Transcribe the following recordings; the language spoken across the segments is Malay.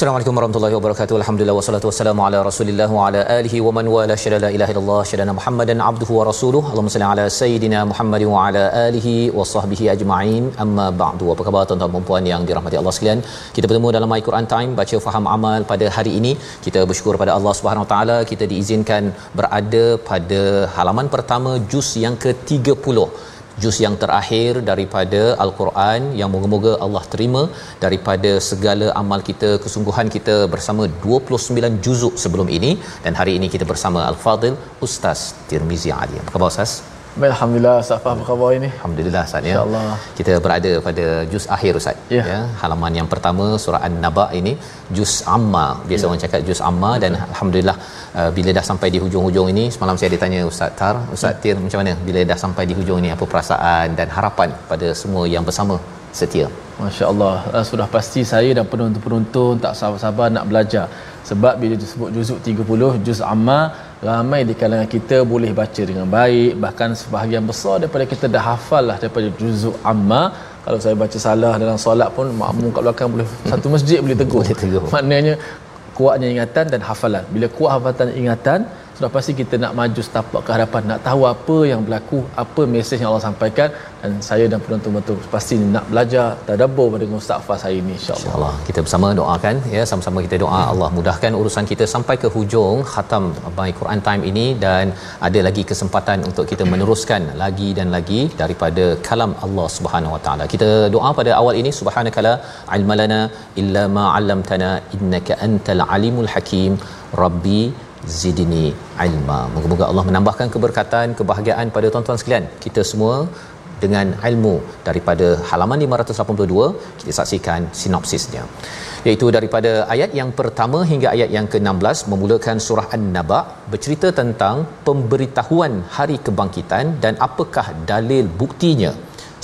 Assalamualaikum warahmatullahi wabarakatuh. Alhamdulillah wassalatu wassalamu ala Rasulillah wa ala alihi wa man wala syada la ilaha illallah syadana Muhammadan abduhu wa rasuluh. Allahumma salli ala sayidina Muhammad wa ala alihi wa sahbihi ajma'in. Amma ba'du. Apa khabar tuan-tuan dan puan yang dirahmati Allah sekalian? Kita bertemu dalam My Quran Time baca faham amal pada hari ini. Kita bersyukur pada Allah Subhanahu wa taala kita diizinkan berada pada halaman pertama juz yang ke-30 juz yang terakhir daripada al-Quran yang moga-moga Allah terima daripada segala amal kita kesungguhan kita bersama 29 juzuk sebelum ini dan hari ini kita bersama al-Fadil Ustaz Tirmizi Ali. Apa khabar Ustaz? Baik, Alhamdulillah Ustaz Fah, apa khabar ini? Alhamdulillah Ustaz ya. InsyaAllah. Kita berada pada juz akhir Ustaz. Ya. Halaman yang pertama surah An-Naba ini juz amma. Biasa Ya. orang cakap juz amma dan alhamdulillah uh, bila dah sampai di hujung-hujung ini semalam saya ada tanya Ustaz Tar, Ustaz Ya. Tir macam mana bila dah sampai di hujung ini apa perasaan dan harapan pada semua yang bersama setia. Masya Allah uh, Sudah pasti saya dan penonton-penonton Tak sabar-sabar nak belajar Sebab bila disebut juzuk 30 Juz Amma Ramai di kalangan kita boleh baca dengan baik Bahkan sebahagian besar daripada kita dah hafal lah Daripada juzuk Amma. Kalau saya baca salah dalam solat pun Makmum kat belakang boleh Satu masjid boleh tegur. Boleh tegur. Maknanya kuatnya ingatan dan hafalan. Bila kuat hafalan ingatan sudah pasti kita nak maju setapak ke hadapan nak tahu apa yang berlaku apa mesej yang Allah sampaikan dan saya dan penonton betul pasti nak belajar tadabbur pada Ustaz Fas hari ini insyaallah InsyaAllah kita bersama doakan ya sama-sama kita doa. Allah mudahkan urusan kita sampai ke hujung khatam by Quran time ini dan ada lagi kesempatan untuk kita meneruskan lagi dan lagi daripada kalam Allah Subhanahu Wa Taala. Kita doa pada awal ini subhanakala ilmalana illa ma 'allamtana innaka antal alimul hakim. Rabbi zidni ilma. Moga-moga Allah menambahkan keberkatan, kebahagiaan pada tuan-tuan sekalian. Kita semua dengan ilmu daripada halaman 582 kita saksikan sinopsisnya iaitu daripada ayat yang pertama hingga ayat yang ke-16 memulakan surah An-Naba bercerita tentang pemberitahuan hari kebangkitan dan apakah dalil buktinya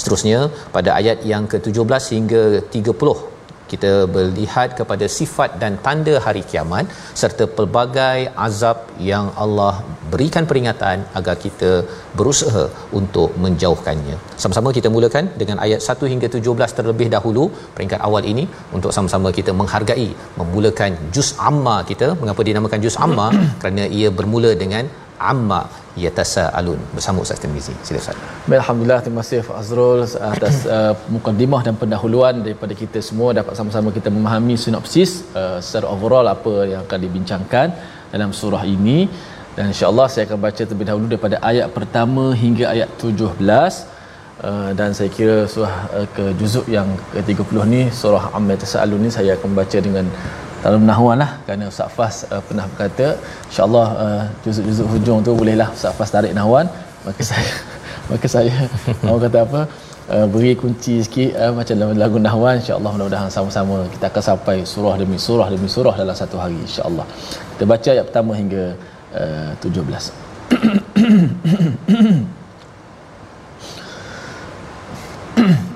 seterusnya pada ayat yang ke-17 hingga 30 kita melihat kepada sifat dan tanda hari kiamat serta pelbagai azab yang Allah berikan peringatan agar kita berusaha untuk menjauhkannya. Sama-sama kita mulakan dengan ayat 1 hingga 17 terlebih dahulu peringkat awal ini untuk sama-sama kita menghargai memulakan juz amma kita. Mengapa dinamakan juz amma? Kerana ia bermula dengan amma yatasaalun bersama Ustaz Tirmizi. Sila Ustaz. Baik, Alhamdulillah. Terima kasih Pak Azrul atas uh, mukadimah dan pendahuluan daripada kita semua. Dapat sama-sama kita memahami sinopsis uh, secara overall apa yang akan dibincangkan dalam surah ini. Dan insya-Allah saya akan baca terlebih dahulu daripada ayat pertama hingga ayat 17 Uh, dan saya kira surah uh, ke juzuk yang ke-30 ni surah Amma Tasalun ni saya akan baca dengan dalam nahwan lah. Kerana Ustaz Fas uh, pernah berkata insyaallah uh, juzuk-juzuk hujung tu bolehlah Ustaz Fas tarik nahwan maka saya maka saya mau kata apa uh, beri kunci sikit uh, macam dalam lagu nahwan insyaallah mudah-mudahan sama-sama kita akan sampai surah demi surah demi surah dalam satu hari insyaallah. Kita baca ayat pertama hingga uh, 17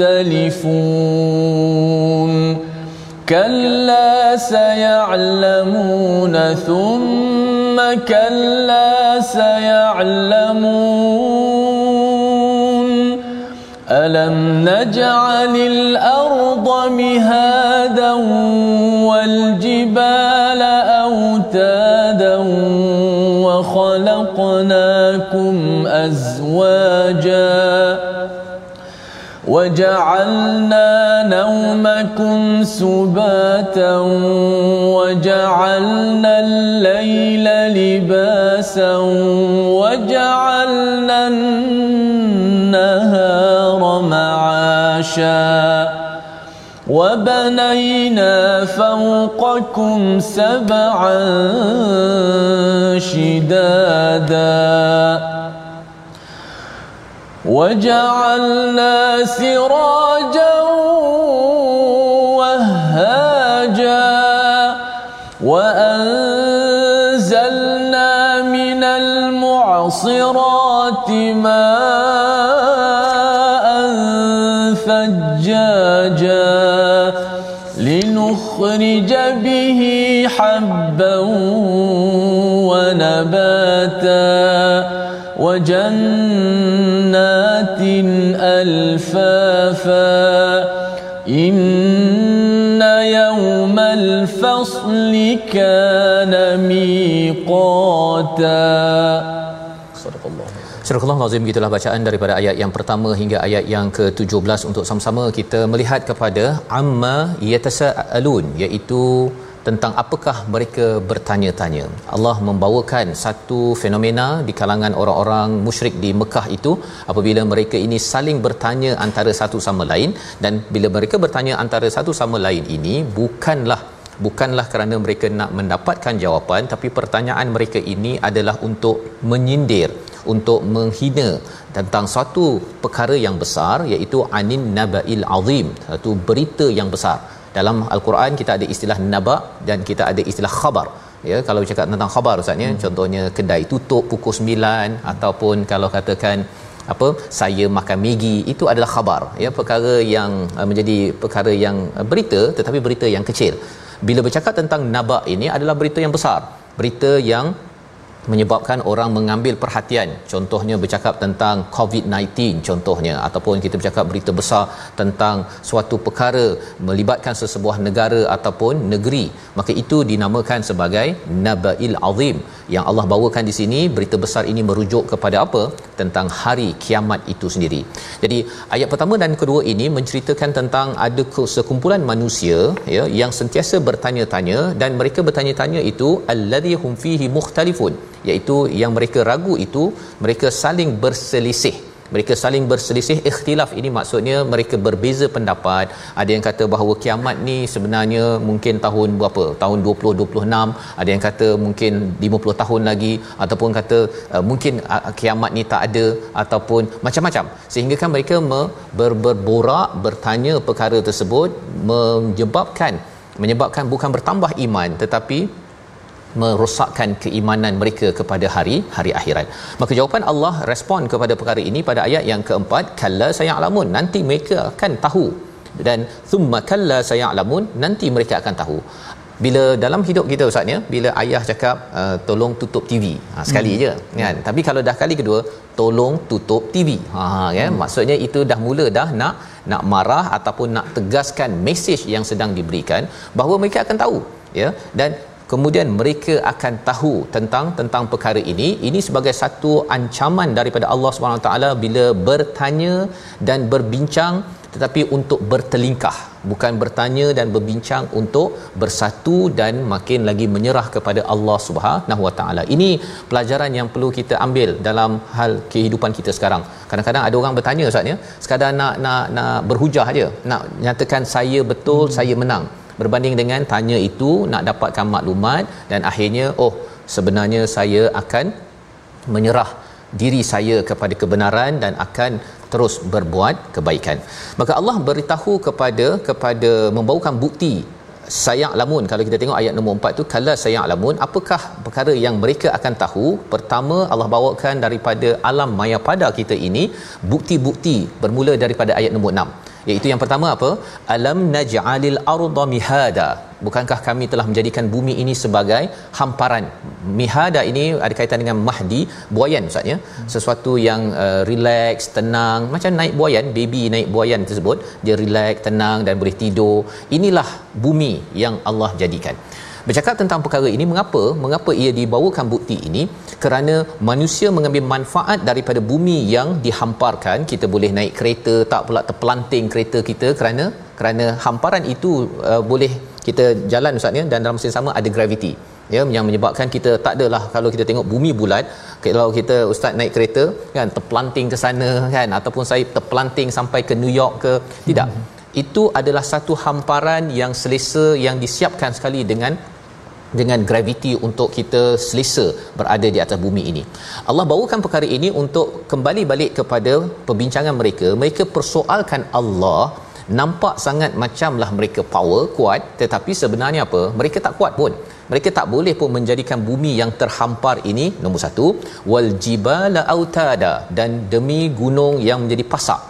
يختلفون كلا سيعلمون ثم كلا سيعلمون. ألم نجعل الأرض مهادا والجبال أوتادا وخلقناكم أزواجا وجعلنا نومكم سباتا وجعلنا الليل لباسا وجعلنا النهار معاشا وبنينا فوقكم سبعا شدادا وجعلنا سراجا وهاجا وأنزلنا من المعصرات ماء ثجاجا لنخرج به حبا ونباتا وجنات ألفافا إن يوم الفصل كان ميقاتا صدق الله Surah Allah lazim gitulah bacaan daripada ayat yang pertama hingga ayat yang ke-17 untuk sama-sama kita melihat kepada amma yatasaalun iaitu tentang apakah mereka bertanya-tanya. Allah membawakan satu fenomena di kalangan orang-orang musyrik di Mekah itu apabila mereka ini saling bertanya antara satu sama lain dan bila mereka bertanya antara satu sama lain ini bukanlah bukanlah kerana mereka nak mendapatkan jawapan tapi pertanyaan mereka ini adalah untuk menyindir untuk menghina tentang satu perkara yang besar iaitu anin nabail azim satu berita yang besar dalam al-Quran kita ada istilah naba dan kita ada istilah khabar. Ya kalau cakap tentang khabar ustaz ya hmm. contohnya kedai tutup pukul 9 ataupun kalau katakan apa saya makan Maggi itu adalah khabar. Ya perkara yang uh, menjadi perkara yang uh, berita tetapi berita yang kecil. Bila bercakap tentang naba ini adalah berita yang besar. Berita yang menyebabkan orang mengambil perhatian. Contohnya bercakap tentang COVID-19 contohnya ataupun kita bercakap berita besar tentang suatu perkara melibatkan sesebuah negara ataupun negeri. Maka itu dinamakan sebagai nabail azim yang Allah bawakan di sini. Berita besar ini merujuk kepada apa? Tentang hari kiamat itu sendiri. Jadi ayat pertama dan kedua ini menceritakan tentang ada sekumpulan manusia ya yang sentiasa bertanya-tanya dan mereka bertanya-tanya itu alladhi hum fihi mukhtalifun iaitu yang mereka ragu itu mereka saling berselisih. Mereka saling berselisih ikhtilaf. Ini maksudnya mereka berbeza pendapat. Ada yang kata bahawa kiamat ni sebenarnya mungkin tahun berapa? Tahun 2026 ada yang kata mungkin 50 tahun lagi. Ataupun kata uh, mungkin uh, kiamat ni tak ada. Ataupun macam-macam. Sehingga kan mereka me- ber- berborak bertanya perkara tersebut menyebabkan menyebabkan bukan bertambah iman. Tetapi merosakkan keimanan mereka kepada hari hari akhirat. Maka jawapan Allah respon kepada perkara ini pada ayat yang keempat, kalla sayalamun, nanti mereka akan tahu. Dan thumma kalla sayalamun, nanti mereka akan tahu. Bila dalam hidup kita ustaz ya, bila ayah cakap uh, tolong tutup TV. Ha sekali hmm. je kan. Hmm. Tapi kalau dah kali kedua, tolong tutup TV. Ha kan. Hmm. Maksudnya itu dah mula dah nak nak marah ataupun nak tegaskan mesej yang sedang diberikan bahawa mereka akan tahu ya dan kemudian mereka akan tahu tentang tentang perkara ini ini sebagai satu ancaman daripada Allah Subhanahu taala bila bertanya dan berbincang tetapi untuk bertelingkah bukan bertanya dan berbincang untuk bersatu dan makin lagi menyerah kepada Allah Subhanahu Wa Taala. Ini pelajaran yang perlu kita ambil dalam hal kehidupan kita sekarang. Kadang-kadang ada orang bertanya ustaz ya, sekadar nak nak nak berhujah aja, nak nyatakan saya betul, hmm. saya menang berbanding dengan tanya itu nak dapatkan maklumat dan akhirnya oh sebenarnya saya akan menyerah diri saya kepada kebenaran dan akan terus berbuat kebaikan. Maka Allah beritahu kepada kepada membawakan bukti sayang lamun. Kalau kita tengok ayat nombor 4 tu kala sayang lamun apakah perkara yang mereka akan tahu? Pertama Allah bawakan daripada alam maya pada kita ini bukti-bukti bermula daripada ayat nombor 6 iaitu yang pertama apa? Alam naj'alil arda mihada. Bukankah kami telah menjadikan bumi ini sebagai hamparan? Mihada ini ada kaitan dengan mahdi buayan ustaz ya? Sesuatu yang uh, relax tenang. Macam naik buayan baby naik buayan tersebut dia relax tenang dan boleh tidur. Inilah bumi yang Allah jadikan bercakap tentang perkara ini mengapa mengapa ia dibawakan bukti ini? Kerana manusia mengambil manfaat daripada bumi yang dihamparkan. Kita boleh naik kereta tak pula terpelanting kereta kita. Kerana kerana hamparan itu uh, boleh kita jalan ustaz ya? Dan dalam masa yang sama ada graviti ya yang menyebabkan kita tak adalah kalau kita tengok bumi bulat kalau kita ustaz naik kereta kan terpelanting ke sana kan ataupun saya terpelanting sampai ke New York ke tidak. hmm. Itu adalah satu hamparan yang selesa yang disiapkan sekali dengan dengan graviti untuk kita selesa berada di atas bumi ini. Allah bawakan perkara ini untuk kembali balik kepada perbincangan mereka. Mereka persoalkan Allah nampak sangat macamlah mereka power kuat. Tetapi sebenarnya apa? Mereka tak kuat pun. Mereka tak boleh pun menjadikan bumi yang terhampar ini nombor satu wal jibala autada dan demi gunung yang menjadi pasak.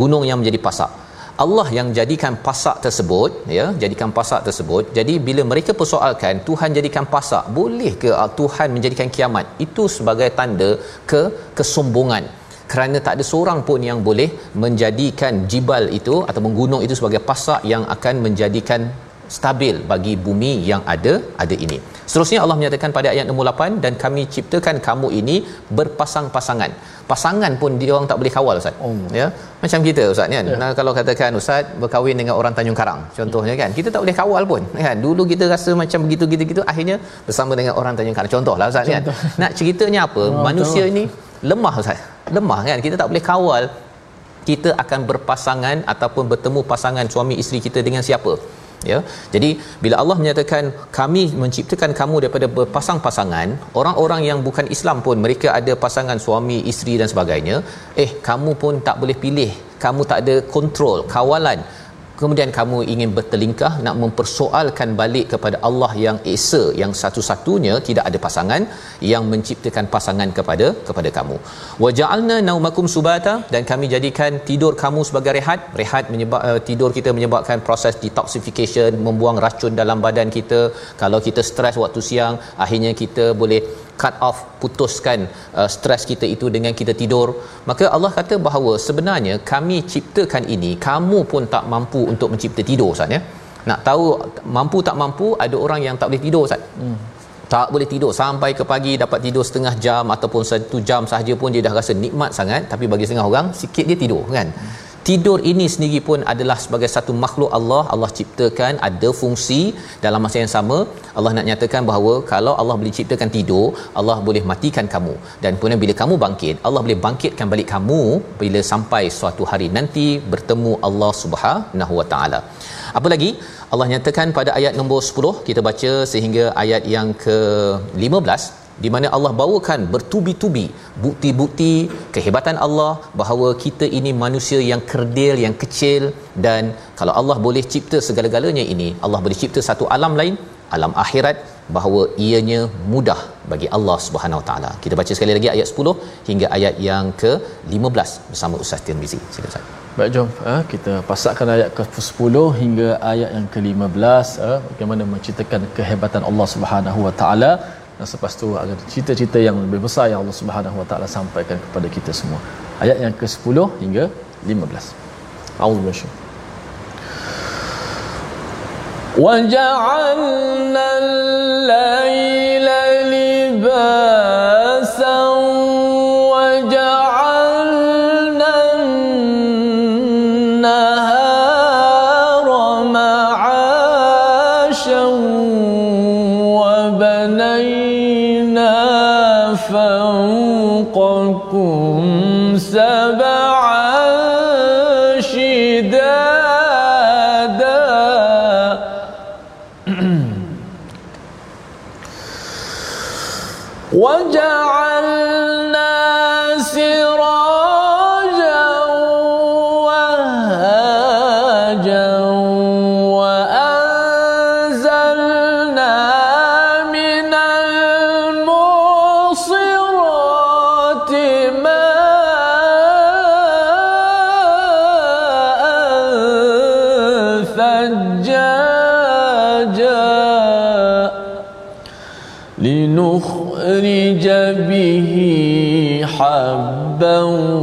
Gunung yang menjadi pasak Allah yang jadikan pasak tersebut ya jadikan pasak tersebut. Jadi bila mereka persoalkan Tuhan jadikan pasak boleh ke uh, Tuhan menjadikan kiamat? Itu sebagai tanda ke kesombongan. Kerana tak ada seorang pun yang boleh menjadikan jibal itu atau gunung itu sebagai pasak yang akan menjadikan stabil bagi bumi yang ada ada ini. Seterusnya Allah menyatakan pada ayat nombor 8 dan kami ciptakan kamu ini berpasang-pasangan. Pasangan pun dia orang tak boleh kawal ustaz. Oh. Ya. Macam kita ustaz kan. Ya. Nah kalau katakan ustaz berkahwin dengan orang Tanjung Karang contohnya kan. Kita tak boleh kawal pun kan. Dulu kita rasa macam begitu gitu gitu akhirnya bersama dengan orang Tanjung Karang contohlah ustaz kan. Contoh. kan. Nak ceritanya apa? Oh, Manusia betul. ini lemah ustaz lemah kan kita tak boleh kawal kita akan berpasangan ataupun bertemu pasangan suami isteri kita dengan siapa ya. Jadi bila Allah menyatakan kami menciptakan kamu daripada berpasang-pasangan orang-orang yang bukan Islam pun mereka ada pasangan suami isteri dan sebagainya eh kamu pun tak boleh pilih. Kamu tak ada kontrol kawalan kemudian kamu ingin bertelingkah nak mempersoalkan balik kepada Allah yang esa yang satu-satunya tidak ada pasangan yang menciptakan pasangan kepada kepada kamu. Waja'alna naumakum subata dan kami jadikan tidur kamu sebagai rehat. Rehat menyebab uh, tidur kita menyebabkan proses detoxification membuang racun dalam badan kita. Kalau kita stres waktu siang akhirnya kita boleh cut off putuskan uh, stres kita itu dengan kita tidur maka Allah kata bahawa sebenarnya kami ciptakan ini kamu pun tak mampu untuk mencipta tidur Ustaz ya. Nak tahu mampu tak mampu ada orang yang tak boleh tidur Ustaz. Hmm. tak boleh tidur. Sampai ke pagi dapat tidur setengah jam ataupun satu jam sahaja pun dia dah rasa nikmat sangat tapi bagi setengah orang sikit dia tidur kan. hmm tidur ini sendiri pun adalah sebagai satu makhluk Allah. Allah ciptakan ada fungsi. Dalam masa yang sama Allah nak nyatakan bahawa kalau Allah boleh ciptakan tidur Allah boleh matikan kamu. Dan kemudian bila kamu bangkit Allah boleh bangkitkan balik kamu bila sampai suatu hari nanti bertemu Allah Subhanahu Wa Taala. Apa lagi? Allah nyatakan pada ayat nombor 10 kita baca sehingga ayat yang ke 15 di mana Allah bawakan bertubi-tubi bukti-bukti kehebatan Allah bahawa kita ini manusia yang kerdil yang kecil dan kalau Allah boleh cipta segala-galanya ini Allah boleh cipta satu alam lain alam akhirat bahawa ianya mudah bagi Allah Subhanahu Wa Taala. Kita baca sekali lagi ayat 10 hingga ayat yang ke-15 bersama Ustaz Tirmizi. Silakan Ustaz. Baik jom eh, kita pasakkan ayat ke-10 hingga ayat yang ke-15 eh, bagaimana menceritakan kehebatan Allah Subhanahu Wa Taala dan selepas tu ada cita-cita yang lebih besar yang Allah Subhanahu Wa Taala sampaikan kepada kita semua. Ayat yang ke-10 hingga 15. Auzubillahi وجعلنا الليل لنخرج به حبا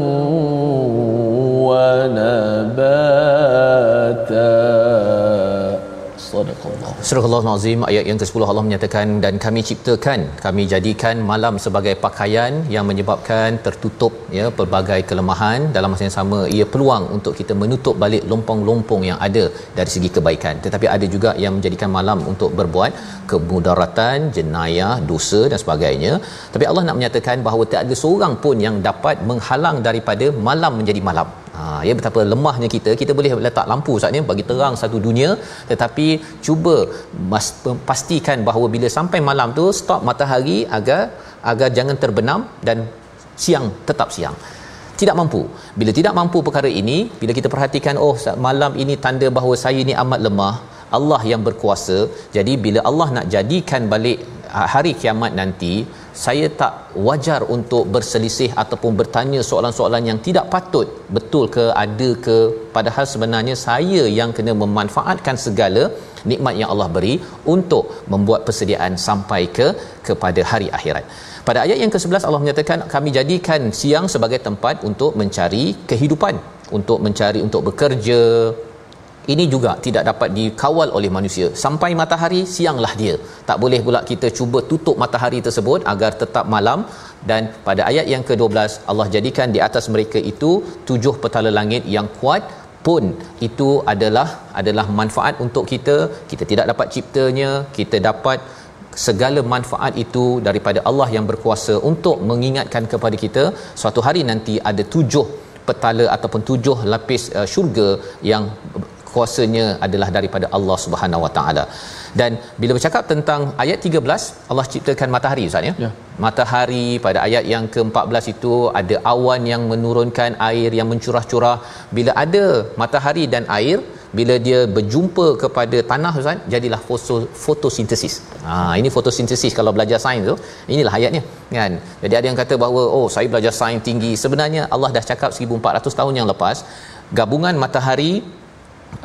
Surah Al-Azim ayat yang ke-10 Allah menyatakan dan kami ciptakan kami jadikan malam sebagai pakaian yang menyebabkan tertutup ya pelbagai kelemahan. Dalam masa yang sama ia peluang untuk kita menutup balik lompong-lompong yang ada dari segi kebaikan. Tetapi ada juga yang menjadikan malam untuk berbuat kemudaratan jenayah dosa dan sebagainya. Tapi Allah nak menyatakan bahawa tak ada seorang pun yang dapat menghalang daripada malam menjadi malam Ha, ya betapa lemahnya kita kita boleh letak lampu saat ni bagi terang satu dunia. Tetapi cuba mas, pastikan bahawa bila sampai malam tu stop matahari agar agar jangan terbenam dan siang tetap siang. Tidak mampu. Bila tidak mampu perkara ini bila kita perhatikan oh malam ini tanda bahawa saya ini amat lemah Allah yang berkuasa. Jadi bila Allah nak jadikan balik hari kiamat nanti saya tak wajar untuk berselisih ataupun bertanya soalan-soalan yang tidak patut. Betul ke ada ke? Padahal sebenarnya saya yang kena memanfaatkan segala nikmat yang Allah beri untuk membuat persediaan sampai ke kepada hari akhirat. Pada ayat yang ke-11 Allah menyatakan kami jadikan siang sebagai tempat untuk mencari kehidupan untuk mencari untuk bekerja ini juga tidak dapat dikawal oleh manusia. Sampai matahari sianglah dia. Tak boleh pula kita cuba tutup matahari tersebut agar tetap malam. Dan pada ayat yang ke-12 Allah jadikan di atas mereka itu tujuh petala langit yang kuat pun itu adalah adalah manfaat untuk kita. Kita tidak dapat ciptanya. Kita dapat segala manfaat itu daripada Allah yang berkuasa untuk mengingatkan kepada kita. Suatu hari nanti ada tujuh petala ataupun tujuh lapis uh, syurga yang kuasanya adalah daripada Allah Subhanahu Wa Taala. Dan bila bercakap tentang ayat 13 Allah ciptakan matahari Ustaz ya. ya. Matahari pada ayat yang ke-14 itu ada awan yang menurunkan air yang mencurah-curah. Bila ada matahari dan air bila dia berjumpa kepada tanah Ustaz jadilah foto, fotosintesis. Ha ini fotosintesis kalau belajar sains tu inilah ayatnya kan. Jadi ada yang kata bahawa oh saya belajar sains tinggi sebenarnya Allah dah cakap 1400 tahun yang lepas gabungan matahari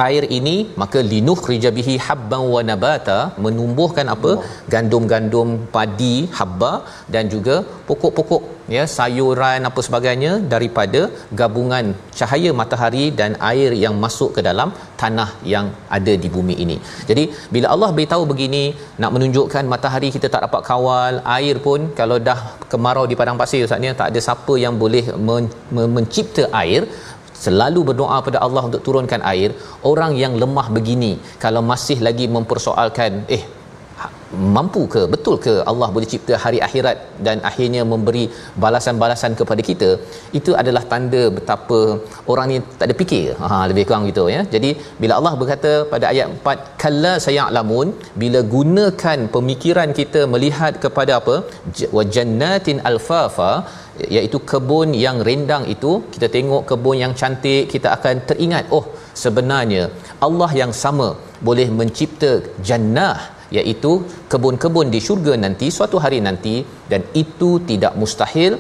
air ini maka linuh rijabihi habban wa nabata menumbuhkan apa gandum-gandum padi habba dan juga pokok-pokok ya sayuran apa sebagainya daripada gabungan cahaya matahari dan air yang masuk ke dalam tanah yang ada di bumi ini. Jadi bila Allah beritahu begini nak menunjukkan matahari kita tak dapat kawal, air pun kalau dah kemarau di padang pasir Ustaz ni tak ada siapa yang boleh men- mencipta air selalu berdoa pada Allah untuk turunkan air orang yang lemah begini kalau masih lagi mempersoalkan eh ha, mampu ke? Betul ke Allah boleh cipta hari akhirat dan akhirnya memberi balasan-balasan kepada kita? Itu adalah tanda betapa orang ni tak ada fikir. Ha lebih kurang gitu ya. Jadi bila Allah berkata pada ayat 4 kalla sayalamun bila gunakan pemikiran kita melihat kepada apa? Wajannatin alfafa iaitu kebun yang rendang itu kita tengok kebun yang cantik kita akan teringat oh sebenarnya Allah yang sama boleh mencipta jannah iaitu kebun-kebun di syurga nanti suatu hari nanti dan itu tidak mustahil.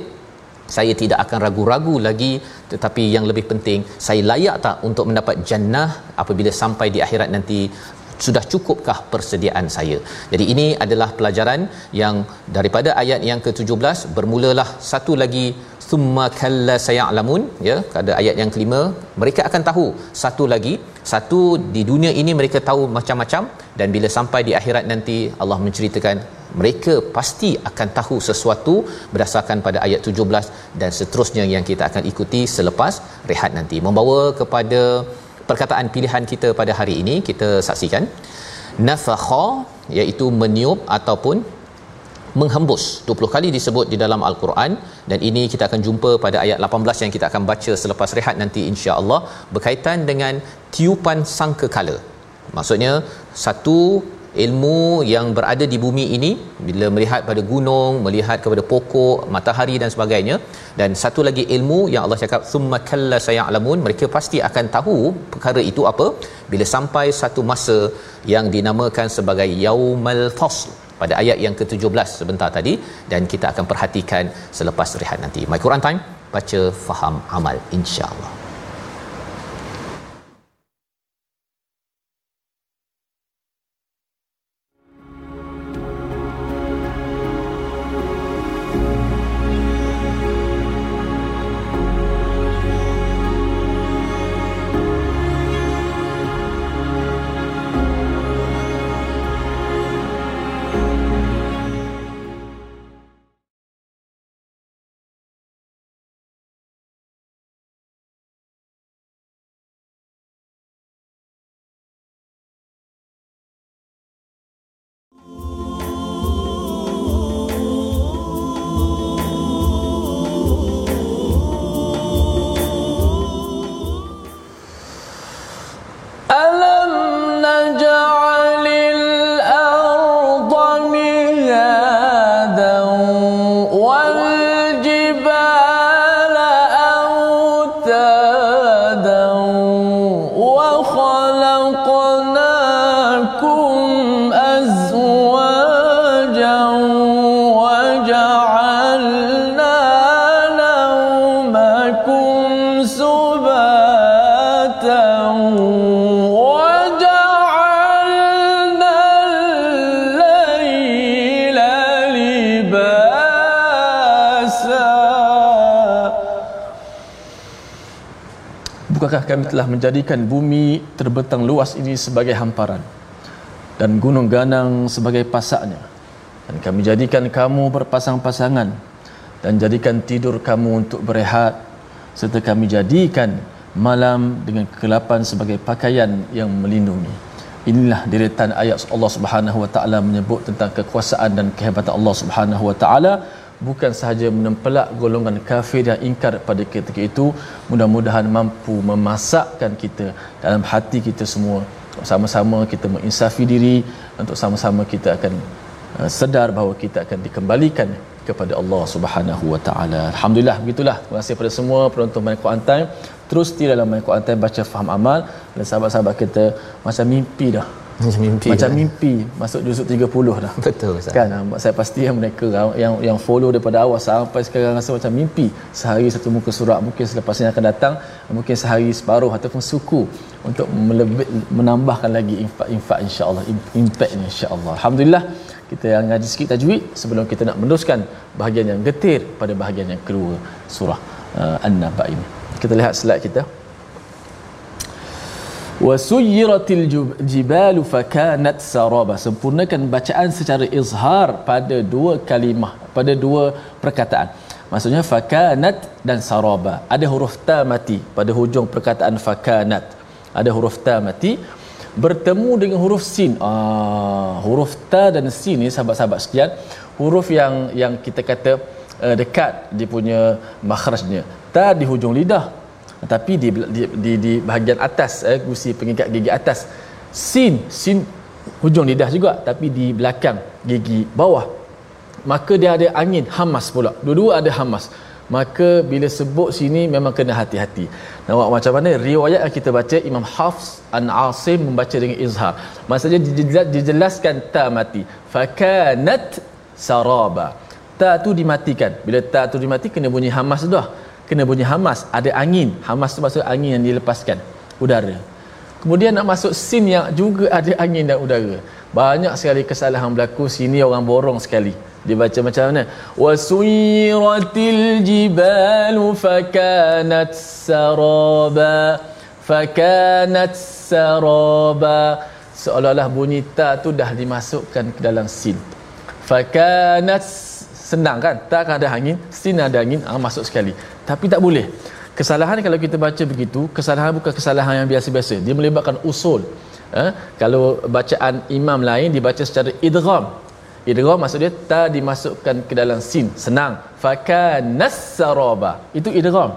Saya tidak akan ragu-ragu lagi tetapi yang lebih penting saya layak tak untuk mendapat jannah apabila sampai di akhirat nanti sudah cukupkah persediaan saya? Jadi ini adalah pelajaran yang daripada ayat yang ke-17 bermulalah satu lagi summa kalla sayalamun ya pada ayat yang kelima mereka akan tahu. Satu lagi satu di dunia ini mereka tahu macam-macam dan bila sampai di akhirat nanti Allah menceritakan mereka pasti akan tahu sesuatu berdasarkan pada ayat 17 dan seterusnya yang kita akan ikuti selepas rehat nanti. Membawa kepada perkataan pilihan kita pada hari ini kita saksikan. Nafakha iaitu meniup ataupun menghembus. 20 kali disebut di dalam al-Quran. Dan ini kita akan jumpa pada ayat 18 yang kita akan baca selepas rehat nanti insya-Allah berkaitan dengan tiupan sangkakala. Maksudnya satu ilmu yang berada di bumi ini bila melihat pada gunung melihat kepada pokok matahari dan sebagainya dan satu lagi ilmu yang Allah cakap summa kalla sayalamun mereka pasti akan tahu perkara itu apa? Bila sampai satu masa yang dinamakan sebagai yaumal fasl pada ayat yang ke-17 sebentar tadi dan kita akan perhatikan selepas rehat nanti. My Quran time baca faham amal insya-Allah Bukankah kami telah menjadikan bumi terbentang luas ini sebagai hamparan dan gunung ganang sebagai pasaknya? Dan kami jadikan kamu berpasang-pasangan dan jadikan tidur kamu untuk berehat serta kami jadikan malam dengan kegelapan sebagai pakaian yang melindungi. Inilah deretan ayat Allah Subhanahu Wa Taala menyebut tentang kekuasaan dan kehebatan Allah Subhanahu Wa Taala bukan sahaja menempelak golongan kafir yang ingkar pada ketika itu mudah-mudahan mampu memasakkan kita dalam hati kita semua sama-sama kita menginsafi diri untuk sama-sama kita akan uh, sedar bahawa kita akan dikembalikan kepada Allah Subhanahu Wa Taala. Alhamdulillah begitulah. Terima kasih kepada semua penonton My Quran Time. Terus di dalam My Quran Time baca faham amal. Dan sahabat-sahabat kita macam mimpi dah. Macam mimpi macam kan? mimpi. Masuk juzuk 30 dah. Betul Ustaz. Kan? Saya pasti yang mereka yang yang follow daripada awal sampai sekarang rasa macam mimpi. Sehari satu muka surat mungkin selepas ini akan datang mungkin sehari separuh ataupun suku untuk melebih, menambahkan lagi infak-infak insya-Allah impact insya-Allah. Alhamdulillah kita yang ngaji sikit tajwid sebelum kita nak meneruskan bahagian yang getir pada bahagian yang kedua surah uh, an-naba ini. Kita lihat slide kita. Wasuyiratil jibalu fakanat saraba. Sempurnakan bacaan secara izhar pada dua kalimah pada dua perkataan. Maksudnya fakanat dan saraba. Ada huruf ta mati pada hujung perkataan fakanat. Ada huruf ta mati bertemu dengan huruf sin. Ah huruf ta dan sin ni sahabat-sahabat sekalian huruf yang yang kita kata uh, dekat dia punya makhrajnya. Ta di hujung lidah tapi di di di, di bahagian atas eh gusi pengikat gigi atas. Sin sin hujung lidah juga tapi di belakang gigi bawah. Maka dia ada angin hamas pula. Dua-dua ada hamas maka bila sebut sini memang kena hati-hati. Nampak macam mana? Riwayat yang kita baca Imam Hafs an Asim membaca dengan izhar. Maksudnya dijelaskan ta mati. Fakanat saraba. Ta tu dimatikan. Bila ta tu dimati kena bunyi hamas dah. Kena bunyi hamas. Ada angin. Hamas tu maksud angin yang dilepaskan. Udara. Kemudian nak masuk sin yang juga ada angin dan udara. Banyak sekali kesalahan berlaku. Sini orang borong sekali dia baca macam mana? Wasuyratil jibalu fakanat saraba fakanat saraba seolah-olah bunyi ta tu dah dimasukkan ke dalam sin. Fakanat senang kan? Tak akan ada angin sin ada angin ah, masuk sekali. Tapi tak boleh. Kesalahan kalau kita baca begitu kesalahan bukan kesalahan yang biasa-biasa. Dia melibatkan usul. Eh? kalau bacaan imam lain dibaca secara idgham idgham maksud dia ta dimasukkan ke dalam sin. Senang. Fakanas saraba itu idgham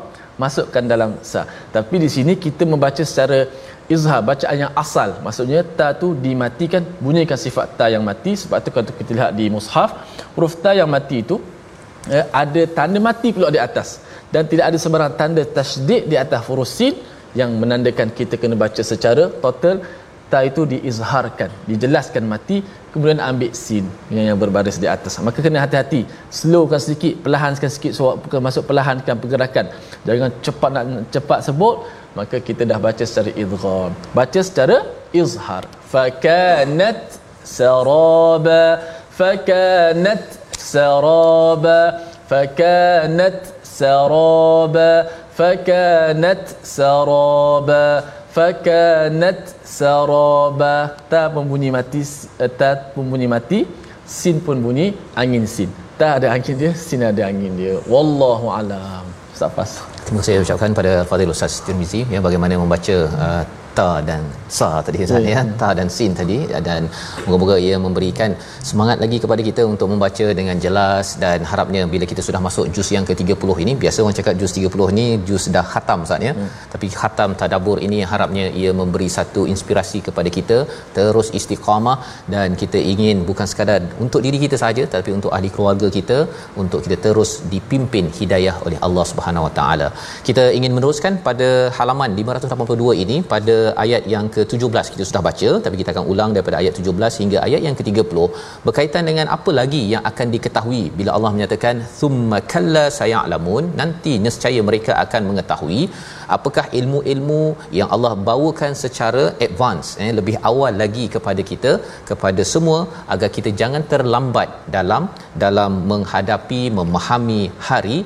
masukkan dalam sa. Tapi di sini kita membaca secara izhar bacaan yang asal. Maksudnya ta tu dimatikan. Bunyikan sifat ta yang mati. Sebab tu kalau kita lihat di mushaf huruf ta yang mati itu eh, ada tanda mati pula di atas. Dan tidak ada sebarang tanda tasydid di atas huruf sin yang menandakan kita kena baca secara total. Ta itu diizharkan dijelaskan mati kemudian ambil sin yang, yang berbaris di atas. Maka kena hati-hati. Slowkan sedikit perlahankan sikit so masuk perlahankan pergerakan. Jangan cepat nak cepat sebut maka kita dah baca secara idgham. Baca secara izhar. Fakanat saraba fakanat saraba fakanat saraba fakanat saraba fakanat saraba ta pun bunyi mati eh, ta pun bunyi mati sin pun bunyi angin sin. Ta ada angin dia sin ada angin dia. Wallahu alam. Safas terima kasih ucapkan pada Fadil Ustaz Tirmizi yang bagaimana membaca uh, ta dan sa tadi Ustaz ya. Ta dan sin tadi. Dan moga-moga ia memberikan semangat lagi kepada kita untuk membaca dengan jelas dan harapnya bila kita sudah masuk juz yang ke-30 ini biasa orang cakap juz 30 ni juz dah khatam Ustaz ya. Hmm. tapi khatam tadabbur ini harapnya ia memberi satu inspirasi kepada kita terus istiqamah dan kita ingin bukan sekadar untuk diri kita saja tapi untuk ahli keluarga kita untuk kita terus dipimpin hidayah oleh Allah Subhanahu Wa Taala. Kita ingin meneruskan pada halaman 582 ini pada ayat yang ke-17 kita sudah baca tapi kita akan ulang daripada ayat 17 hingga ayat yang ke-30 berkaitan dengan apa lagi yang akan diketahui. Bila Allah menyatakan thumma kalla sayalamun nanti nescaya mereka akan mengetahui apakah ilmu-ilmu yang Allah bawakan secara advance eh, lebih awal lagi kepada kita kepada semua agar kita jangan terlambat dalam dalam menghadapi memahami hari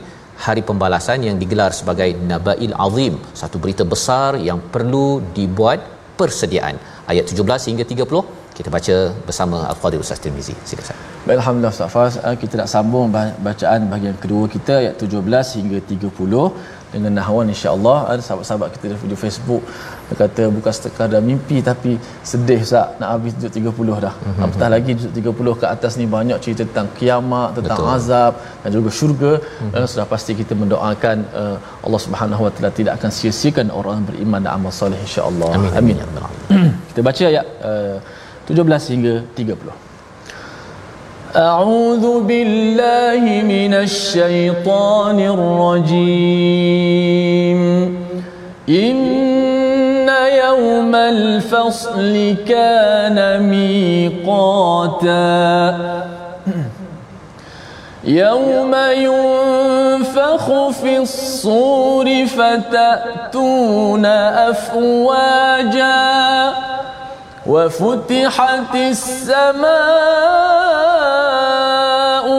hari pembalasan yang digelar sebagai Nabail Azim satu berita besar yang perlu dibuat persediaan ayat 17 hingga 30 kita baca bersama Al-Fadhil Ustaz Tirmizi. Silakan. Baik, Alhamdulillah Ustaz Faz. Ah, kita nak sambung bacaan bahagian kedua kita ayat 17 hingga 30 dengan nahwan insya-Allah ada sahabat-sahabat kita di Facebook dia kata bukan sekadar mimpi tapi sedih Ustaz nak habis duduk 30 dah. Mm-hmm. Apatah lagi duduk 30 ke atas ni banyak cerita tentang kiamat, tentang Betul. azab dan juga syurga. Mm-hmm. Dan sudah pasti kita mendoakan uh, Allah Subhanahu Wa Taala tidak akan sia-siakan orang beriman dan amal soleh insya-Allah. Amin. Amin. Amin. kita baca ayat uh, 17 hingga 30. أعوذ بالله من الشيطان الرجيم إن يوم الفصل كان ميقاتا. يوم ينفخ في الصور فتأتون أفواجا. وفتحت السماء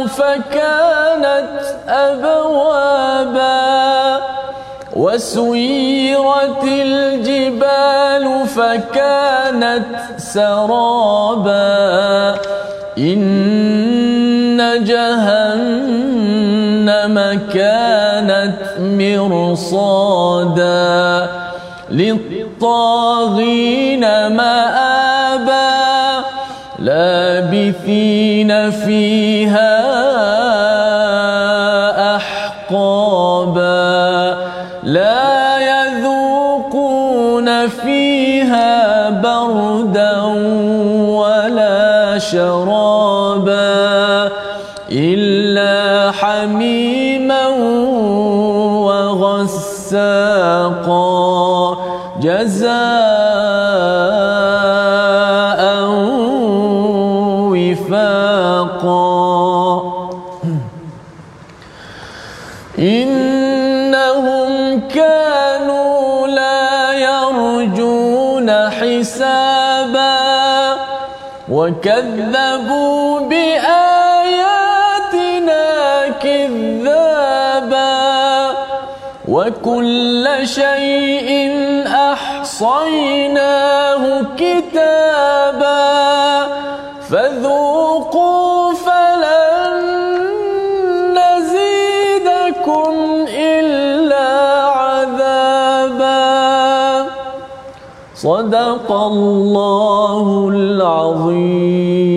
فكانت أبوابا. وسيرت الجبال فكانت سرابا. إن جهنم كانت مرصادا. للطاغين مآبا. لابثين فيها شرابا إلا حميما وكذبوا بآياتنا كذابا وكل شيء أحصيناه صدق الله العظيم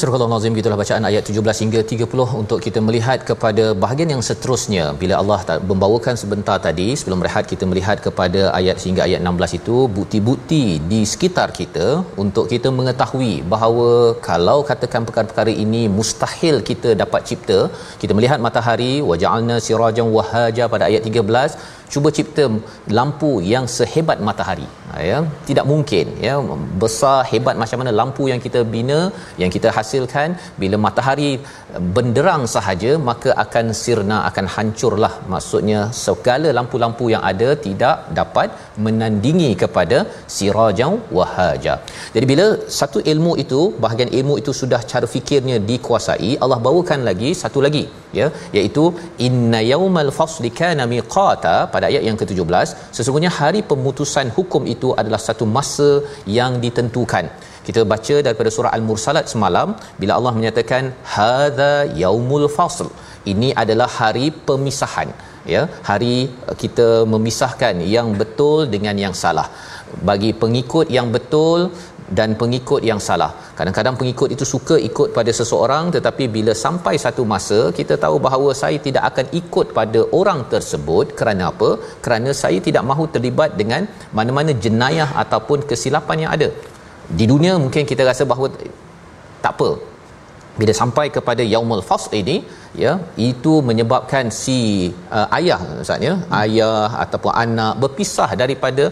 Surah Al-Nazim gitulah bacaan ayat 17 hingga 30 untuk kita melihat kepada bahagian yang seterusnya bila Allah membawakan sebentar tadi sebelum rehat kita melihat kepada ayat hingga ayat 16 itu bukti-bukti di sekitar kita untuk kita mengetahui bahawa kalau katakan perkara-perkara ini mustahil kita dapat cipta kita melihat matahari waja'alna sirajan wahaja pada ayat 13 cuba cipta lampu yang sehebat matahari. Ya? Tidak mungkin ya? Besar hebat macam mana lampu yang kita bina yang kita hasilkan bila matahari benderang sahaja maka akan sirna akan hancurlah. Maksudnya segala lampu-lampu yang ada tidak dapat menandingi kepada sirajan wahaja. Jadi bila satu ilmu itu bahagian ilmu itu sudah cara fikirnya dikuasai Allah bawakan lagi satu lagi ya? Iaitu inna yaumal fasli kana miqata pada ayat yang ke-17 sesungguhnya hari pemutusan hukum itu adalah satu masa yang ditentukan. Kita baca daripada surah al-mursalat semalam bila Allah menyatakan hadza yaumul fasl. Ini adalah hari pemisahan ya. Hari kita memisahkan yang betul dengan yang salah. Bagi pengikut yang betul dan pengikut yang salah. Kadang-kadang pengikut itu suka ikut pada seseorang tetapi bila sampai satu masa kita tahu bahawa saya tidak akan ikut pada orang tersebut kerana apa? Kerana saya tidak mahu terlibat dengan mana-mana jenayah ataupun kesilapan yang ada. Di dunia mungkin kita rasa bahawa tak apa. Bila sampai kepada yaumul fasl ini ya itu menyebabkan si uh, ayah maksudnya hmm. ayah ataupun anak berpisah daripada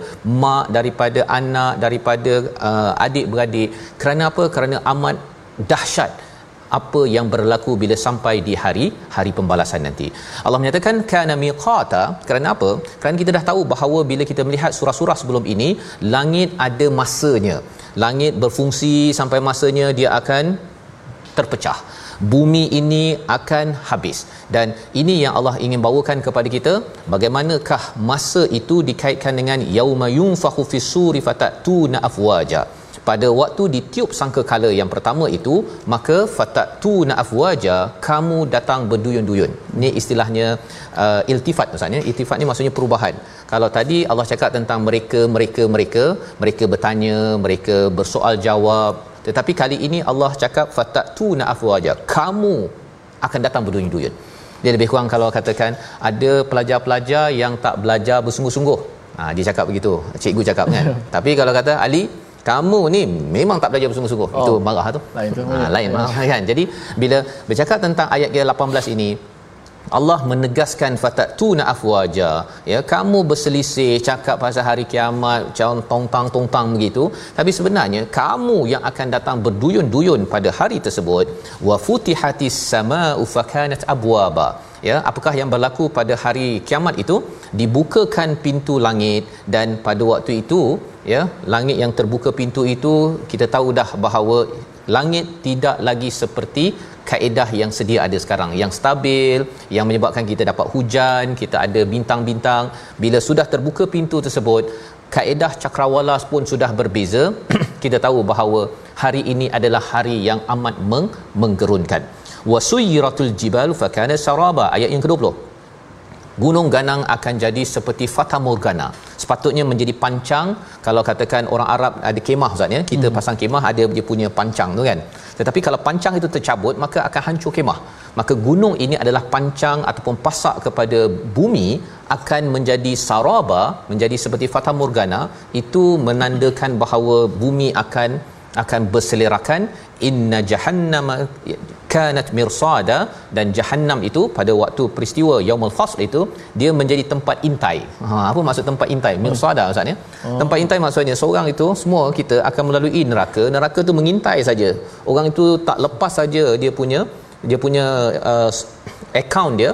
mak daripada anak daripada uh, adik-beradik kerana apa kerana amat dahsyat apa yang berlaku bila sampai di hari hari pembalasan nanti. Allah menyatakan kana miqata kerana apa? Kerana kita dah tahu bahawa bila kita melihat surah-surah sebelum ini langit ada masanya. Langit berfungsi sampai masanya dia akan terpecah. Bumi ini akan habis. Dan ini yang Allah ingin bawakan kepada kita bagaimanakah masa itu dikaitkan dengan yauma yunfakhu fis-suri fatatuna afwaja? Pada waktu ditiup sangkakala yang pertama itu maka fatatuna afwaja kamu datang berduyun-duyun. Ini istilahnya uh, iltifat maksudnya iltifat ni maksudnya perubahan. Kalau tadi Allah cakap tentang mereka mereka mereka mereka bertanya mereka bersoal jawab tetapi kali ini Allah cakap fatatuna afwaja. Kamu akan datang berduyun-duyun. Dia lebih kurang kalau katakan ada pelajar-pelajar yang tak belajar bersungguh-sungguh. Ha, dia cakap begitu. Cikgu cakap kan. Tapi kalau kata Ali kamu ni memang tak belajar bersungguh-sungguh. Oh. itu marah tu. Lain tu. Ha, lain marah kan. Jadi bila bercakap tentang ayat ke-18 ini Allah menegaskan fatatuna afwaja. Ya kamu berselisih cakap pasal hari kiamat macam tong-tang tong-tang begitu. Tapi sebenarnya kamu yang akan datang berduyun-duyun pada hari tersebut. Wa futihatis samaa'u fakanat abwaba. Ya apakah yang berlaku pada hari kiamat itu? Dibukakan pintu langit dan pada waktu itu ya langit yang terbuka pintu itu kita tahu dah bahawa langit tidak lagi seperti kaedah yang sedia ada sekarang yang stabil yang menyebabkan kita dapat hujan kita ada bintang-bintang. Bila sudah terbuka pintu tersebut kaedah cakrawala pun sudah berbeza. Kita tahu bahawa hari ini adalah hari yang amat meng- menggerunkan. Wasuyiratul jibal fakana saraba. Ayat yang ke-20 gunung ganang akan jadi seperti fata morgana. Sepatutnya menjadi pancang. Kalau katakan orang Arab ada kemah ustaz ya kita hmm. pasang kemah ada dia punya pancang tu kan. Tetapi kalau pancang itu tercabut maka akan hancur kemah. Maka gunung ini adalah pancang ataupun pasak kepada bumi akan menjadi saraba menjadi seperti fata morgana. Itu menandakan bahawa bumi akan akan berselerakan. Inna jahannama kanat mirsada dan jahannam itu pada waktu peristiwa yaumul fasl itu dia menjadi tempat intai. Ha apa maksud tempat intai? Mirsada ustaz ya? Oh. tempat intai maksudnya seorang itu semua kita akan melalui neraka. Neraka tu mengintai saja. Orang itu tak lepas saja dia punya dia punya uh, account dia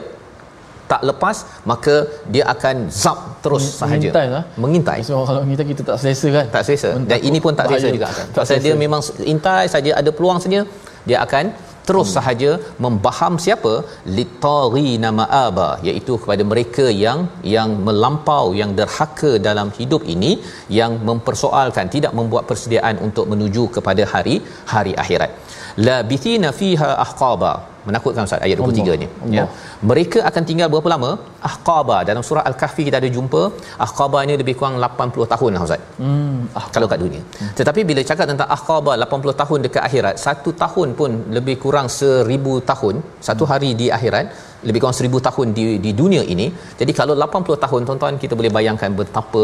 tak lepas maka dia akan zap terus sahaja. mengintai lah. mengintai. So, kalau kita kita tak selesa kan? Tak selesa. Dan ini pun tak selesa juga kan pasal dia memang intai saja ada peluang saja dia akan terus hmm. sahaja membaham siapa litarina maaba iaitu kepada mereka yang yang melampau yang derhaka dalam hidup ini yang mempersoalkan tidak membuat persediaan untuk menuju kepada hari hari akhirat la bithina fiha ahqaba. Menakutkan Ustaz ayat 23 Allah. ni. Ya. Mereka akan tinggal berapa lama? Ahqaba. Dalam surah al-kahfi kita ada jumpa ahqaba ni lebih kurang 80 tahun lah Ustaz. Hmm kalau kat dunia. Hmm. tetapi bila cakap tentang ahqaba 80 tahun dekat akhirat satu tahun pun lebih kurang 1000 tahun satu hmm. hari di akhirat lebih kurang 1000 tahun di di dunia ini. Jadi kalau 80 tahun tuan-tuan kita boleh bayangkan betapa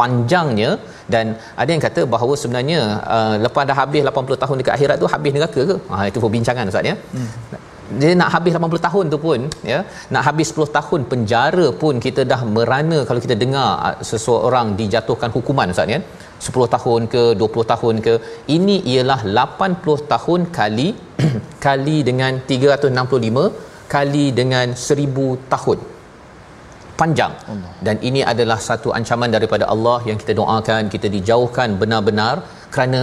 panjangnya dan ada yang kata bahawa sebenarnya uh, lepas dah habis 80 tahun dekat akhirat tu habis neraka ke? Ha itu perbincangan ustaz ya. Hmm. Dia nak habis 80 tahun tu pun ya nak habis 10 tahun penjara pun kita dah merana kalau kita dengar ah, seseorang dijatuhkan hukuman ustaz ya. 10 tahun ke 20 tahun ke. Ini ialah 80 tahun kali kali dengan 365 kali dengan 1000 tahun panjang. Allah. dan ini adalah satu ancaman daripada Allah yang kita doakan kita dijauhkan benar-benar kerana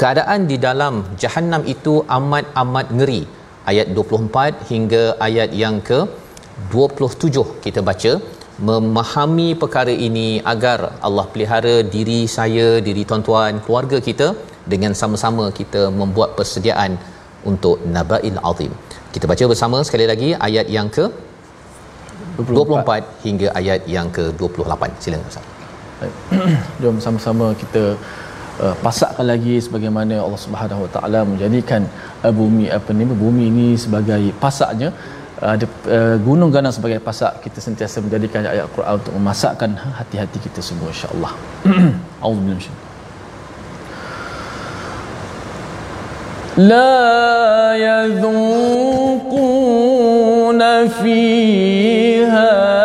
keadaan di dalam jahanam itu amat amat ngeri. Ayat 24 hingga ayat yang ke 27 kita baca memahami perkara ini agar Allah pelihara diri saya diri tuan-tuan keluarga kita dengan sama-sama kita membuat persediaan untuk nabail azim. Kita baca bersama sekali lagi ayat yang ke 24, 24 hingga ayat yang ke 28 silakan ustaz jom sama-sama kita uh, pasakkan lagi sebagaimana Allah Subhanahu Wa Taala menjadikan uh, bumi apa ni bumi ini sebagai pasaknya uh, ada uh, gunung ganang sebagai pasak kita sentiasa menjadikan ayat Quran untuk memasakkan hati-hati kita semua insya-Allah. Auzubillahi لا يذوقون فيها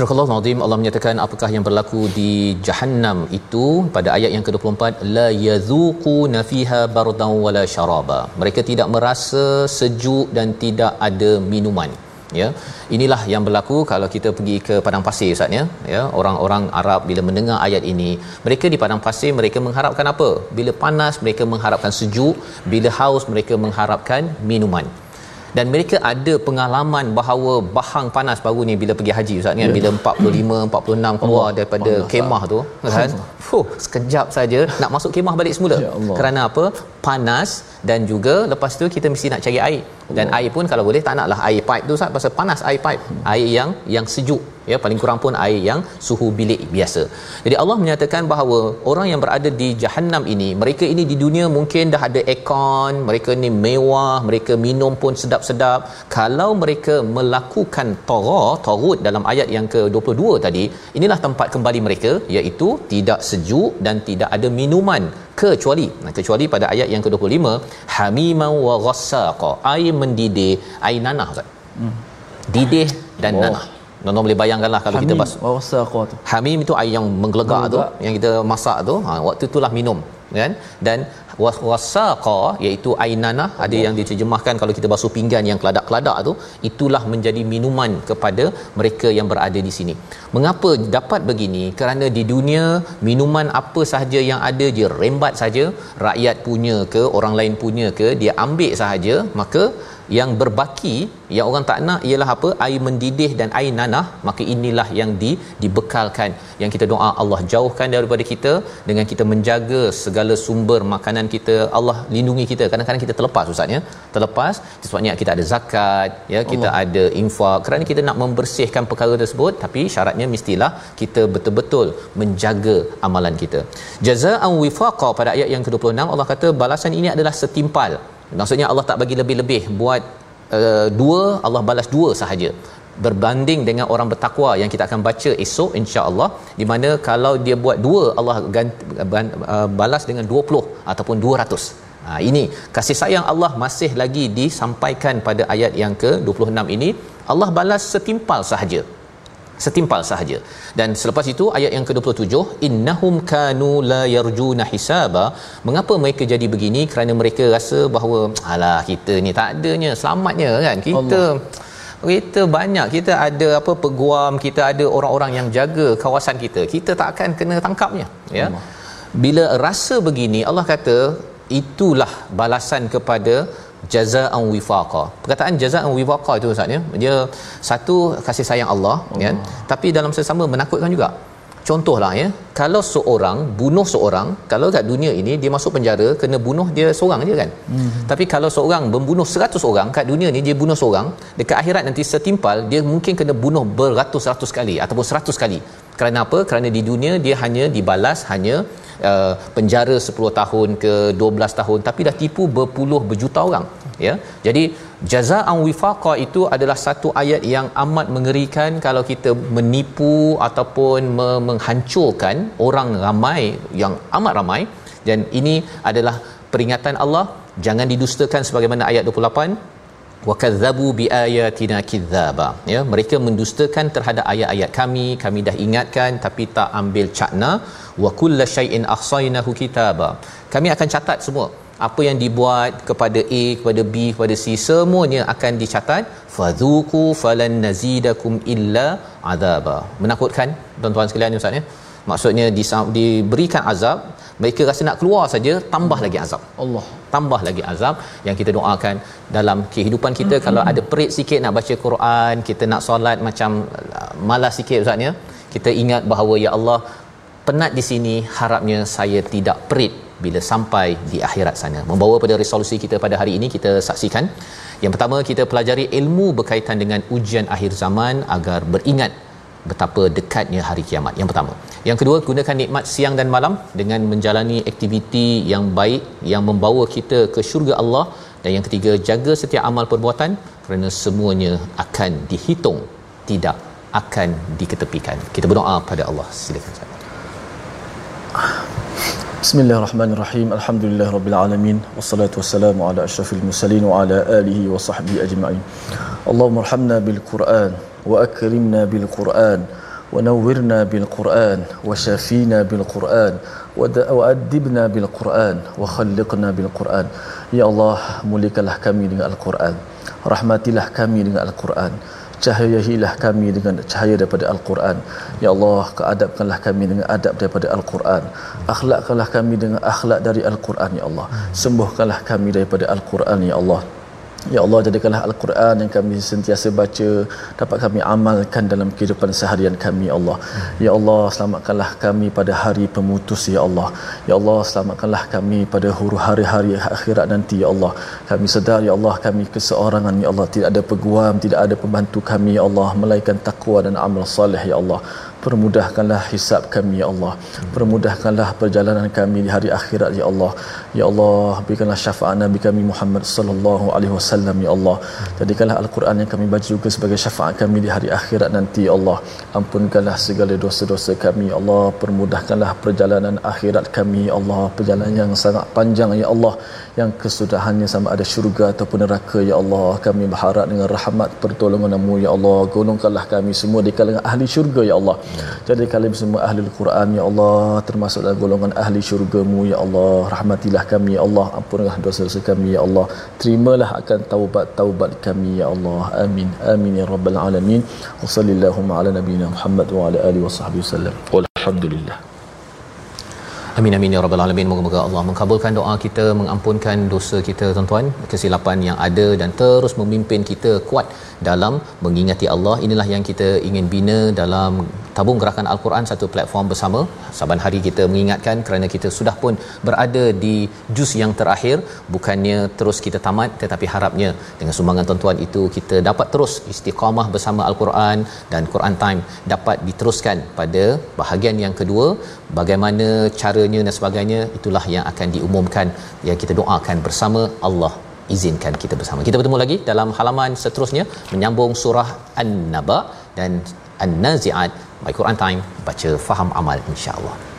Surah Al-Azim Allah menyatakan apakah yang berlaku di Jahannam itu pada ayat yang ke-24 la yazuquna fiha bardan wala syaraba. Mereka tidak merasa sejuk dan tidak ada minuman. Ya. Inilah yang berlaku kalau kita pergi ke padang pasir Ustaz ya. Ya, orang-orang Arab bila mendengar ayat ini, mereka di padang pasir mereka mengharapkan apa? Bila panas mereka mengharapkan sejuk, bila haus mereka mengharapkan minuman dan mereka ada pengalaman bahawa bahang panas baru ni bila pergi haji ustaz kan? Yeah. bila 45 46 keluar Allah, daripada Allah, kemah tu kan fuh sekejap saja nak masuk kemah balik semula. Ya Allah. kerana apa? Panas dan juga lepas tu kita mesti nak cari air. Dan Allah. air pun kalau boleh tak naklah. Air pipe tu ustaz pasal panas air pipe. Air yang yang sejuk ya paling kurang pun air yang suhu bilik biasa jadi Allah menyatakan bahawa orang yang berada di jahanam ini mereka ini di dunia mungkin dah ada aircon mereka ni mewah mereka minum pun sedap-sedap kalau mereka melakukan tara tarut dalam ayat yang ke-22 tadi inilah tempat kembali mereka iaitu tidak sejuk dan tidak ada minuman kecuali nah, kecuali pada ayat yang ke-25 hamiman wa ghassaqa air mendidih air nanah Ustaz hmm. didih dan oh. nanah Nono boleh bayangkanlah kalau kita basuh wasaqa tu Hamim itu air yang menggelegak tu yang kita masak tu. Ha, waktu itulah minum kan? Dan was- wasaqa iaitu air nanah ada yang diterjemahkan kalau kita basuh pinggan yang keladak-keladak tu itulah menjadi minuman kepada mereka yang berada di sini. Mengapa dapat begini? Kerana di dunia minuman apa sahaja yang ada dia rembat saja. Rakyat punya ke orang lain punya ke dia ambil sahaja maka yang berbaki yang orang tak nak ialah apa? Air mendidih dan air nanah. Maka inilah yang di dibekalkan yang kita doa Allah jauhkan daripada kita. Dengan kita menjaga segala sumber makanan kita Allah lindungi kita. Kadang-kadang kita terlepas ustaz ya. Terlepas sebabnya kita ada zakat ya. Kita Allah. ada infak. Kerana kita nak membersihkan perkara tersebut tapi syaratnya mestilah kita betul-betul menjaga amalan kita. Jazaa'an wifaqa pada ayat yang ke-26 Allah kata balasan ini adalah setimpal maksudnya Allah tak bagi lebih-lebih buat uh, dua Allah balas dua sahaja. Berbanding dengan orang bertakwa yang kita akan baca esok insya-Allah di mana kalau dia buat dua Allah ganti, uh, balas dengan 20 ataupun 200 Ha, ini kasih sayang Allah masih lagi disampaikan pada ayat yang ke-26 ini. Allah balas setimpal sahaja setimpal sahaja. Dan selepas itu ayat yang ke-27 innahum kanu la yarjuna hisaba. Mengapa mereka jadi begini? Kerana mereka rasa bahawa alah kita ni tak adanya selamatnya kan? Kita Allah. kita banyak kita ada apa peguam kita ada orang-orang yang jaga kawasan kita. Kita tak akan kena tangkapnya ya. Allah. bila rasa begini Allah kata itulah balasan kepada jazaan wifaqa. Perkataan jazaan wifaqa itu ustaz ya. Dia satu kasih sayang Allah oh. kan, tapi dalam sesama menakutkan juga. Contohlah ya, kalau seorang bunuh seorang, kalau kat dunia ini dia masuk penjara kena bunuh dia seorang je kan. Hmm. Tapi kalau seorang membunuh 100 orang kat dunia ni dia bunuh seorang, dekat akhirat nanti setimpal dia mungkin kena bunuh beratus-ratus kali ataupun seratus kali. Kerana apa? Kerana di dunia dia hanya dibalas hanya uh, penjara 10 tahun ke 12 tahun tapi dah tipu berpuluh berjuta orang ya. Jadi jazaan wifaqa itu adalah satu ayat yang amat mengerikan kalau kita menipu ataupun me- menghancurkan orang ramai yang amat ramai. Dan ini adalah peringatan Allah jangan didustakan sebagaimana ayat 28 wakadzabu biayatina kidzaba ya mereka mendustakan terhadap ayat-ayat kami. Kami dah ingatkan tapi tak ambil cakna. wa kullasyai'in ahsaynahu kitaba kami akan catat semua. Apa yang dibuat kepada A kepada B kepada C semuanya akan dicatat. fadhuku falan nazidakum illa azaba menakutkan tuan-tuan sekalian ustaz ya maksudnya diberikan azab mereka rasa nak keluar saja tambah lagi azab. Allah. Tambah lagi azab yang kita doakan dalam kehidupan kita. Mm-hmm. kalau ada perit sikit nak baca Quran kita nak solat macam uh, malas sikit ustaz ya. Kita ingat bahawa ya Allah penat di sini harapnya saya tidak perit bila sampai di akhirat sana. Membawa pada resolusi kita pada hari ini kita saksikan. Yang pertama kita pelajari ilmu berkaitan dengan ujian akhir zaman agar beringat betapa dekatnya hari kiamat. Yang pertama. Yang kedua gunakan nikmat siang dan malam dengan menjalani aktiviti yang baik yang membawa kita ke syurga Allah. Dan yang ketiga jaga setiap amal perbuatan kerana semuanya akan dihitung tidak akan diketepikan. Kita berdoa pada Allah. Silakan Bismillahirrahmanirrahim. Alhamdulillahirabbil Wassalatu wassalamu ala asyrafil mursalin wa ala alihi wa sahbihi ajma'in. Allahumma arhamna bil Qur'an bil Qur'an wa khalliqna bil Qur'an. Ya Allah, muliakanlah kami dengan Al-Quran. Rahmatilah kami dengan Al-Quran. Cahayahilah kami dengan cahaya daripada Al-Quran. Ya Allah keadapkanlah kami dengan adab daripada Al-Quran. Akhlakkanlah kami dengan akhlak dari Al-Quran Ya Allah. Sembuhkanlah kami daripada Al-Quran Ya Allah Ya Allah jadikanlah Al-Quran yang kami sentiasa baca dapat kami amalkan dalam kehidupan seharian kami ya Allah. Ya Allah selamatkanlah kami pada hari pemutus ya Allah. Ya Allah selamatkanlah kami pada huru hari-hari akhirat nanti ya Allah. Kami sedar ya Allah kami keseorangan ya Allah tidak ada peguam tidak ada pembantu kami ya Allah melainkan takwa dan amal soleh ya Allah permudahkanlah hisab kami ya Allah. Permudahkanlah perjalanan kami di hari akhirat ya Allah. Ya Allah berikanlah syafaat Nabi kami Muhammad sallallahu alaihi wasallam ya Allah. Jadikanlah al-Quran yang kami baca juga sebagai syafaat kami di hari akhirat nanti ya Allah. Ampunkanlah segala dosa-dosa kami ya Allah. Permudahkanlah perjalanan akhirat kami ya Allah. Perjalanan yang sangat panjang ya Allah yang kesudahannya sama ada syurga ataupun neraka. Ya Allah kami berharap dengan rahmat pertolonganmu ya Allah. Golongkanlah kami semua di kalangan ahli syurga ya Allah. Jadi kalian semua ahli Al-Quran ya Allah termasuk dalam golongan ahli syurgamu ya Allah. Rahmatilah kami ya Allah. Ampunlah dosa-dosa kami ya Allah. Terimalah akan taubat-taubat kami ya Allah. Amin. Amin ya rabbal alamin. Wa sallallahu ala nabiyyina Muhammad wa ala alihi wa sahbihi wasallam walhamdulillah Amin amin ya rabbal alamin. Moga-moga Allah mengabulkan doa kita, mengampunkan dosa kita tuan-tuan, kesilapan yang ada dan terus memimpin kita kuat dalam mengingati Allah. Inilah yang kita ingin bina dalam tabung gerakan Al-Quran satu platform bersama. Saban hari kita mengingatkan kerana kita sudah pun berada di juz yang terakhir, bukannya terus kita tamat tetapi harapnya dengan sumbangan tuan-tuan itu kita dapat terus istiqamah bersama Al-Quran dan Quran Time dapat diteruskan pada bahagian yang kedua bagaimana caranya dan sebagainya itulah yang akan diumumkan yang kita doakan bersama Allah izinkan kita bersama. Kita bertemu lagi dalam halaman seterusnya menyambung surah An-Naba dan An-Nazi'at by Quran Time baca faham amal insya-Allah.